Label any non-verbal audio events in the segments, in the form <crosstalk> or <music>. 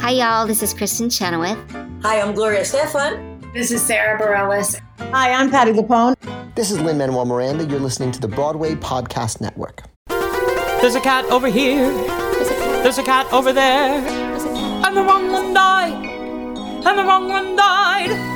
Hi, y'all. This is Kristin Chenoweth. Hi, I'm Gloria Estefan. This is Sara Bareilles. Hi, I'm Patti LuPone. This is Lin Manuel Miranda. You're listening to the Broadway Podcast Network. There's a cat over here. There's a cat over there. And the wrong one died. And the wrong one died.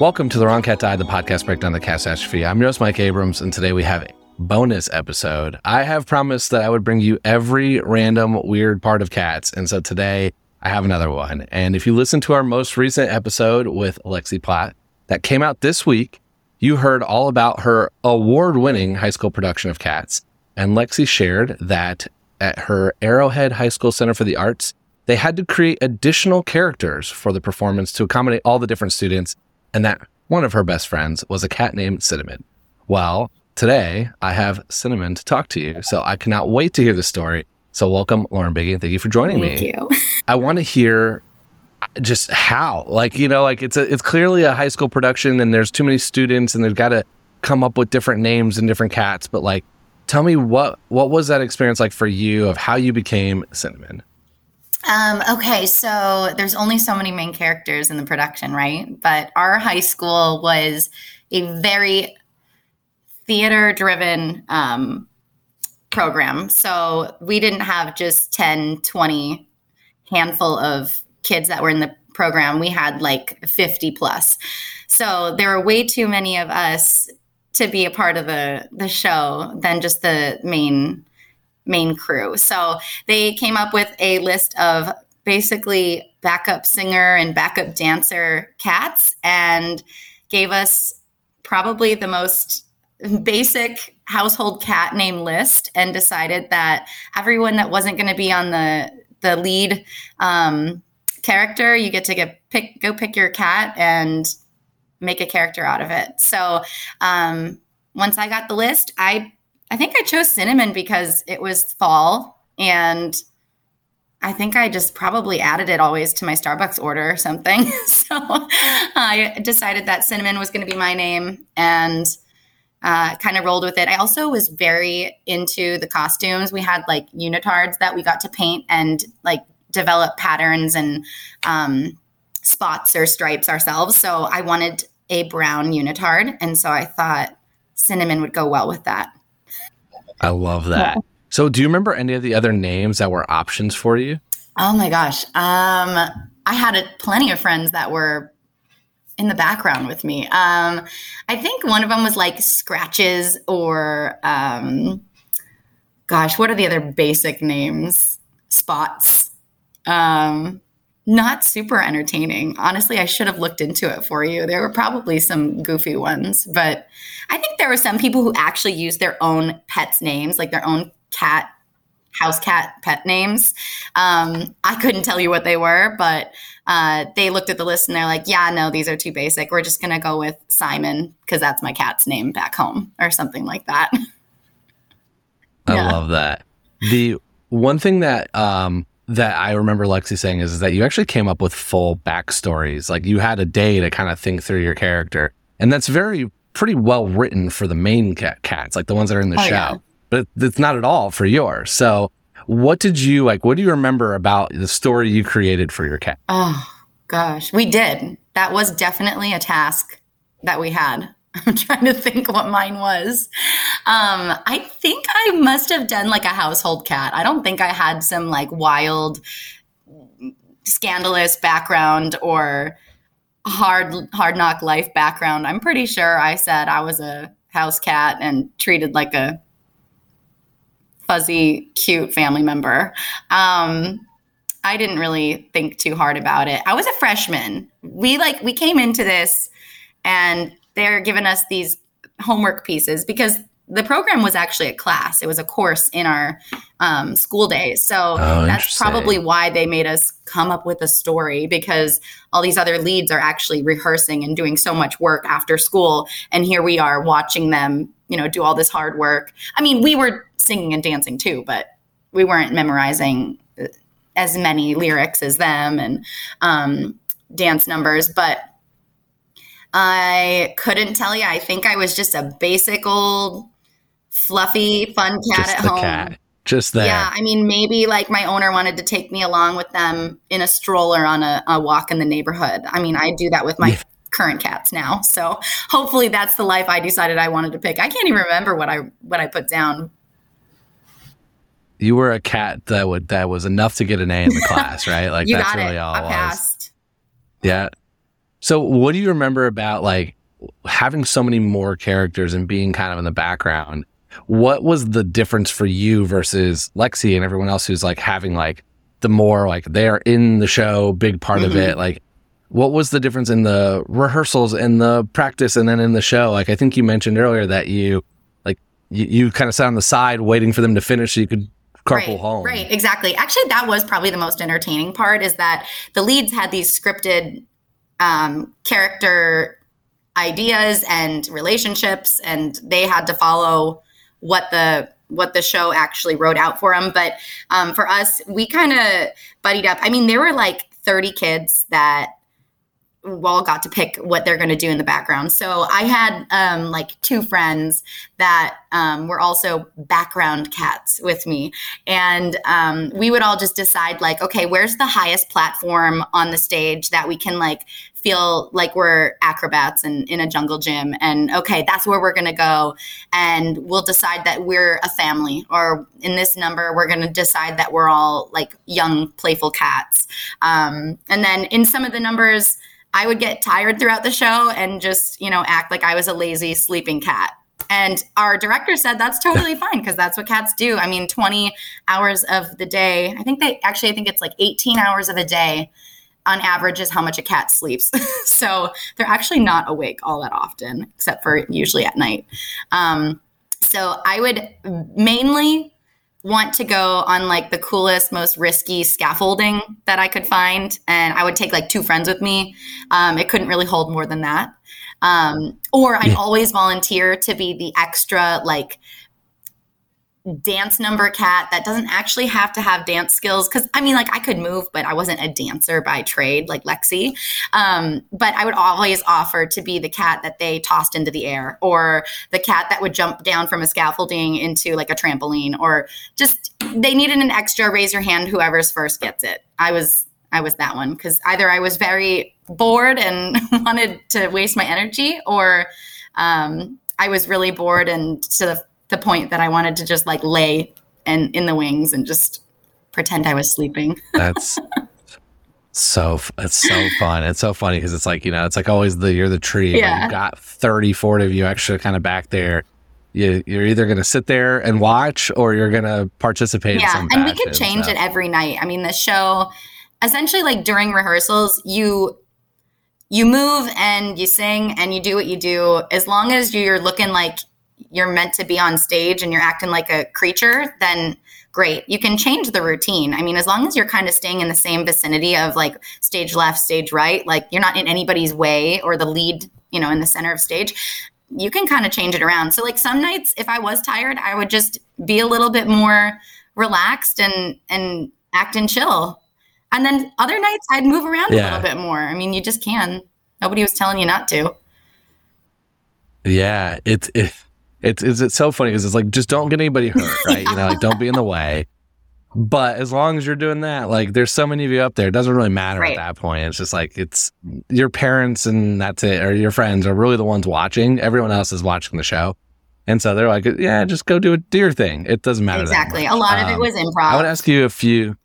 Welcome to The Wrong Cat Died, the podcast breakdown the catastrophe. I'm your host, Mike Abrams, and today we have a bonus episode. I have promised that I would bring you every random weird part of cats, and so today I have another one. And if you listen to our most recent episode with Alexi Plath that came out this week, you heard all about her award winning high school production of Cats. And Lexie shared that at her Arrowhead High School Center for the Arts, they had to create additional characters for the performance to accommodate all the different students and that one of her best friends was a cat named Cinnamon. Well, today I have Cinnamon to talk to you, so I cannot wait to hear the story. So, welcome, Lauren Buege, thank you for joining Thank me. you. <laughs> I want to hear just how, like, you know, like it's a, it's clearly a high school production, and there's too many students, and they've got to come up with different names and different cats. But like, tell me what what was that experience like for you of how you became Cinnamon? Um, okay, so there's only so many main characters in the production, right? But our high school was a very theater driven um, program. So we didn't have just 10, 20 handful of kids that were in the program. We had like 50 plus. So there were way too many of us to be a part of the the show than just the main main crew. So they came up with a list of basically backup singer and backup dancer cats and gave us probably the most basic household cat name list and decided that everyone that wasn't going to be on the the lead um, character you get to get pick go pick your cat and make a character out of it so um, once i got the list i I think I chose cinnamon because it was fall and I think I just probably added it always to my Starbucks order or something. <laughs> so I decided that cinnamon was going to be my name and uh, kind of rolled with it. I also was very into the costumes. We had like unitards that we got to paint and like develop patterns and um, spots or stripes ourselves. So I wanted a brown unitard. And so I thought cinnamon would go well with that. I love that. So, do you remember any of the other names that were options for you? Oh my gosh. Um, I had a, plenty of friends that were in the background with me. Um, I think one of them was like Scratches or, um, gosh, what are the other basic names? Spots. Um, not super entertaining. Honestly, I should have looked into it for you. There were probably some goofy ones, but I think there were some people who actually used their own pets' names, like their own cat, house cat pet names. Um, I couldn't tell you what they were, but uh, they looked at the list and they're like, yeah, no, these are too basic. We're just going to go with Simon because that's my cat's name back home or something like that. I Yeah. love that. The one thing that um that I remember Lexie saying is, is that you actually came up with full backstories. Like you had a day to kind of think through your character. And that's very pretty well written for the main cat cats, like the ones that are in the Oh, show. yeah. But it's not at all for yours. So what did you like what do you remember about the story you created for your cat? Oh gosh, we did. That was definitely a task that we had. <laughs> I'm trying to think what mine was. Um, I think I must have done like a household cat. I don't think I had some like wild, scandalous background or hard hard knock life background. I'm pretty sure I said I was a house cat and treated like a fuzzy, cute family member. Um, I didn't really think too hard about it. I was a freshman. We like we came into this and they're giving us these homework pieces because the program was actually a class. It was a course in our um, school days. So Oh, that's probably why they made us come up with a story because all these other leads are actually rehearsing and doing so much work after school. And here we are watching them, you know, do all this hard work. I mean, we were singing and dancing too, but we weren't memorizing uh, as many lyrics as them and um, dance numbers. But I couldn't tell you. I think I was just a basic old fluffy, fun cat Just at the home. cat. Just that. Yeah, I mean, maybe like my owner wanted to take me along with them in a stroller on a, a walk in the neighborhood. I mean, I do that with my Yeah. current cats now. So hopefully that's the life I decided I wanted to pick. I can't even remember what I what I put down. You were a cat that would that was enough to get an A in the <laughs> class, right? Like you that's really it. all I was. passed. Yeah. So what do you remember about like having so many more characters and being kind of in the background? What was the difference for you versus Lexie and everyone else who's like having like the more like they're in the show, big part of Mm-hmm. it? Like what was the difference in the rehearsals and the practice and then in the show? Like I think you mentioned earlier that you like you, you kind of sat on the side waiting for them to finish so you could carpool right, home. Right, exactly. Actually, that was probably the most entertaining part is that the leads had these scripted um, character ideas and relationships, and they had to follow what the what the show actually wrote out for them. But um, for us, we kind of buddied up. I mean, there were like 30 kids that all got to pick what they're going to do in the background. So I had um, like two friends that um, were also background cats with me. And um, we would all just decide, like, okay, where's the highest platform on the stage that we can like feel like we're acrobats in, in a jungle gym? And okay, that's where we're going to go. And we'll decide that we're a family, or in this number, we're going to decide that we're all like young, playful cats. Um, and then in some of the numbers, I would get tired throughout the show and just, you know, act like I was a lazy sleeping cat. And our director said that's totally <laughs> fine because that's what cats do. I mean, 20 hours of the day, I think they actually, I think it's like 18 hours of a day on average is how much a cat sleeps. <laughs> so they're actually not awake all that often, except for usually at night. Um, so I would mainly want to go on like the coolest, most risky scaffolding that I could find. And I would take like two friends with me. Um, it couldn't really hold more than that. Um, or I'd Yeah. always volunteer to be the extra like dance number cat that doesn't actually have to have dance skills. Because i mean like i could move but i wasn't a dancer by trade like Lexie. Um, but i would always offer to be the cat that they tossed into the air or the cat that would jump down from a scaffolding into like a trampoline or just they needed an extra raise your hand whoever's first gets it. I was i was that one because either i was very bored and <laughs> wanted to waste my energy or um, i was really bored and to the the point that I wanted to just like lay and in the wings and just pretend I was sleeping. <laughs> That's so it's so fun. It's so funny because it's like you know it's like always the you're the tree. Yeah. You've got 30, 40 of you extra kind of back there. You, you're either going to sit there and watch or you're going to participate. in yeah, and we could change so. it every night. I mean, the show essentially like during rehearsals, you you move and you sing and you do what you do as long as you're looking like you're meant to be on stage and you're acting like a creature, then great. You can change the routine. I mean, as long as you're kind of staying in the same vicinity of like stage left, stage right, like you're not in anybody's way or the lead, you know, in the center of stage, you can kind of change it around. So like some nights if I was tired, I would just be a little bit more relaxed and and act and chill. And then other nights I'd move around a little bit more. I mean, you just can. Nobody was telling you not to. Yeah, it's it, it's it's it's so funny because it's like just don't get anybody hurt, <laughs> right? You know, like don't be in the way. But as long as you're doing that, like there's so many of you up there, it doesn't really matter Right. at that point. It's just like it's your parents and that's it, or your friends are really the ones watching. Everyone else is watching the show, and so they're like, yeah, just go do a do your thing. It doesn't matter. that Exactly. A lot of it Um, was improv. I want to ask you a few.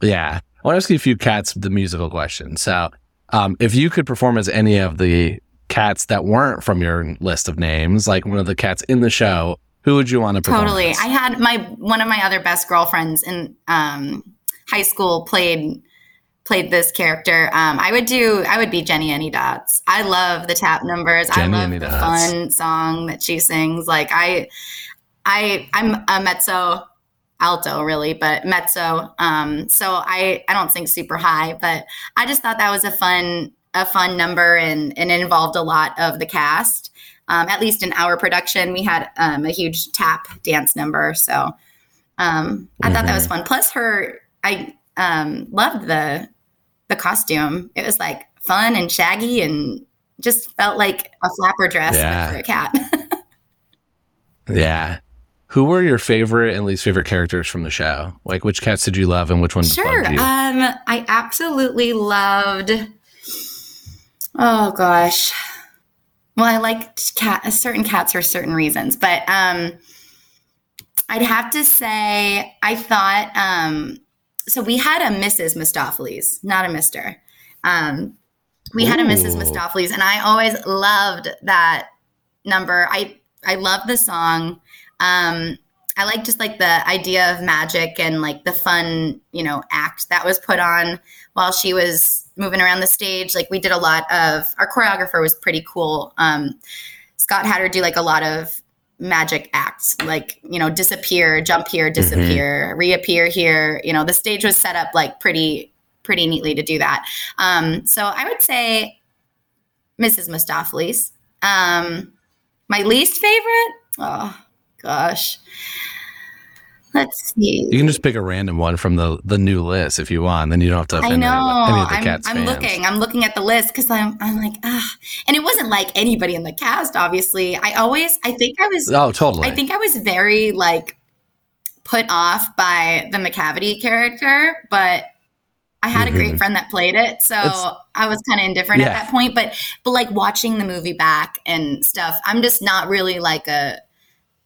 Yeah, I want to ask you a few cats the musical questions. So, um, if you could perform as any of the cats that weren't from your list of names, like one of the cats in the show, who would you want to? Totally. I had my one of my other best girlfriends in um, high school played played this character. Um, I would do. I would be Jennyanydots. I love the tap numbers. Jenny I love Any the Dots. fun song that she sings. Like I, I, I'm a mezzo alto really, but mezzo. Um, so I I don't sing super high, but I just thought that was a fun a fun number and and it involved a lot of the cast. Um, at least in our production, we had um, a huge tap dance number. So um, I thought that was fun. Plus, her, I um, loved the the costume. It was like fun and shaggy and just felt like a flapper dress Yeah. for a cat. <laughs> Yeah. Who were your favorite and least favorite characters from the show? Like, which cats did you love and which ones Sure. Um, I absolutely loved. Oh gosh. Well, I liked cat certain cats for certain reasons, but um, I'd have to say I thought um, so. We had a Mrs. Mistoffelees, not a Mister. Um, we had a Mrs. Ooh. Mistoffelees, and I always loved that number. I I love the song. Um, I like just like the idea of magic and like the fun, you know, act that was put on while she was moving around the stage. Like we did a lot of our choreographer was pretty cool. Um, Scott had her do like a lot of magic acts, like you know, disappear, jump here, disappear, reappear here. You know, the stage was set up like pretty pretty neatly to do that. Um, so I would say Mrs. Mistoffelees. Um, my least favorite. Oh gosh. Let's see. You can just pick a random one from the the new list if you want. Then you don't have to I know. any, of the I'm, cats I'm fans. looking. I'm looking at the list because I'm. I'm like, ah. And it wasn't like anybody in the cast. Obviously, I always. I think I was. Oh, totally. I think I was very like put off by the Macavity character, but I had a great Mhm. friend that played it, so It's- I was kind of indifferent Yeah. at that point. But but like watching the movie back and stuff, I'm just not really like a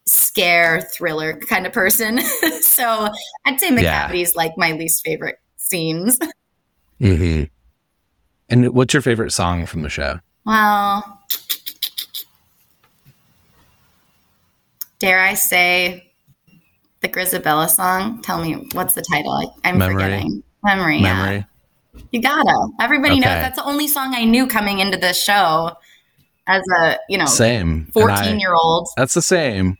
scare thriller kind of person. <laughs> so I'd say Yeah. Macavity's like my least favorite scenes. <laughs> hmm And what's your favorite song from the show? Well, dare I say the Grizabella song? Tell me what's the title? I'm Memory. forgetting. Memory. yeah. Memory. You gotta. Everybody knows that's the only song I knew coming into this show as a you know Same. And I- 14 year old. That's the same.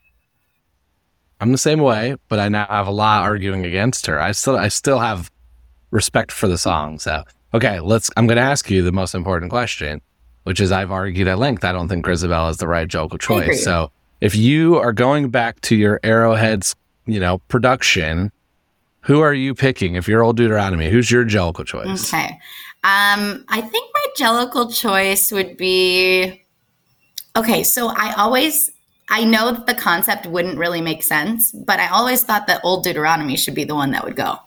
I'm the same way, but I now have a lot arguing against her. I still I still have respect for the song. So okay, let's I'm gonna ask you the most important question, which is I've argued at length. I don't think Grizabella is the right agree. choice. So if you are going back to your Arrowhead's, you know, production, who are you picking? If you're old Deuteronomy, who's your Jellicle choice? Okay. Um, I think my Jellicle choice would be okay. So I always, I know that the concept wouldn't really make sense, but I always thought that old Deuteronomy should be the one that would go.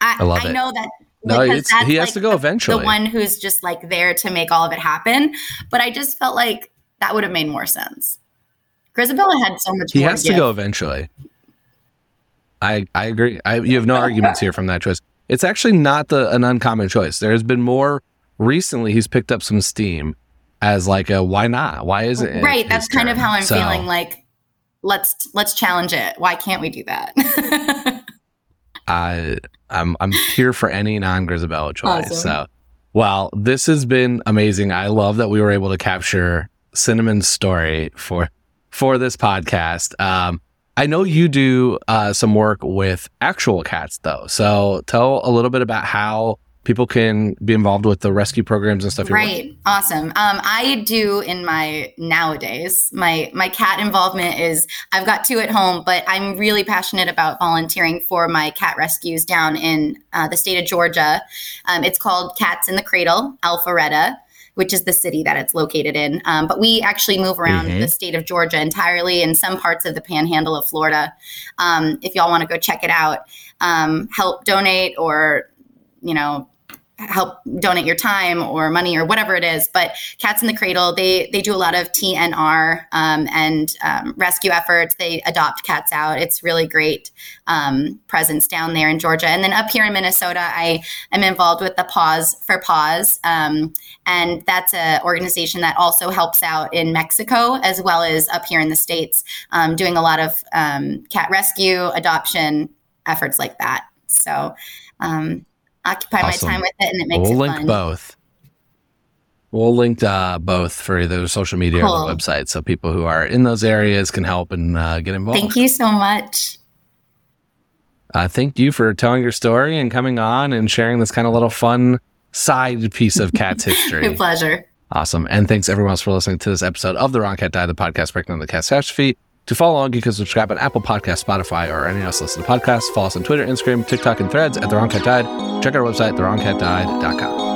I, I love it. know that. No, he has to go the- eventually. The one who's just like there to make all of it happen. But I just felt like that would have made more sense. Grizabella had so much He has to go eventually. I I agree. I, you have no arguments here from that choice. It's actually not the an uncommon choice. There's been more recently. He's picked up some steam as like a why not? Why is it right that's kind of how i'm So, feeling like let's let's challenge it why can't we do that <laughs> I I'm I'm here for any non Grizabella choice. Awesome. So, well, this has been amazing. I love that we were able to capture Cinnamon's story for for this podcast. Um, I know you do uh, some work with actual cats, though. So, tell a little bit about how people can be involved with the rescue programs and stuff. right awesome um, i do in my nowadays my my cat involvement is i've got two at home but i'm really passionate about volunteering for my cat rescues down in uh, the state of georgia um, it's called cats in the cradle alpharetta which is the city that it's located in. Um, but we actually move around Mhm. the state of Georgia entirely and some parts of the panhandle of Florida. Um, if y'all want to go check it out, um, help donate or, you know, help donate your time or money or whatever it is. But Cats in the Cradle, they they do a lot of TNR um, and um, rescue efforts. They adopt cats out. It's really great um, presence down there in Georgia. And then up here in Minnesota, I am involved with the Pause for Paws, um, and that's an organization that also helps out in Mexico as well as up here in the states, um, doing a lot of um, cat rescue, adoption efforts like that. So. Occupy Awesome. my time with it and it makes we'll it link fun. both. We'll link uh, both for either social media or Cool. the website, so people who are in those areas can help and uh, get involved. Thank you so much. Uh, thank you for telling your story and coming on and sharing this kind of little fun side piece of Cat's <laughs> My history. pleasure. awesome. And thanks everyone else for listening to this episode of The Wrong Cat Died, the podcast breaking down the Cat's catastrophe. To follow along, you can subscribe on Apple Podcasts, Spotify, or any else listen to podcasts. Follow us on Twitter, Instagram, TikTok, and threads at The Wrong Cat Died. Check our website, thewrongcatdied.com.